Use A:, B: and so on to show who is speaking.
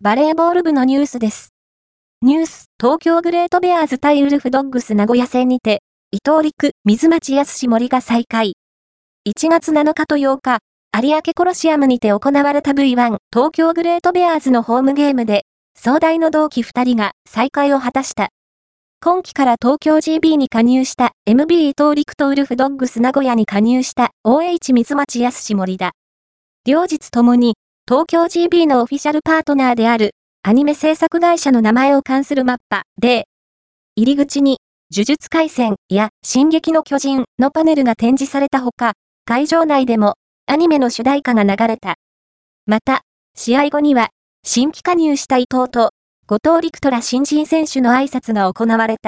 A: バレーボール部のニュースです。ニュース、東京グレートベアーズ対ウルフドッグス名古屋戦にて、伊藤陸、水町康森が再開。1月7日と8日、有明コロシアムにて行われた V1 東京グレートベアーズのホームゲームで、壮大の同期2人が再会を果たした。今季から東京 GB に加入した MB 伊藤陸とウルフドッグス名古屋に加入した OH 水町康森だ。両日ともに東京 GB のオフィシャルパートナーである、アニメ制作会社の名前を冠するマッパで、入り口に、呪術回戦や進撃の巨人のパネルが展示されたほか、会場内でもアニメの主題歌が流れた。また、試合後には、新規加入した伊藤と、後藤陸虎新人選手の挨拶が行われた。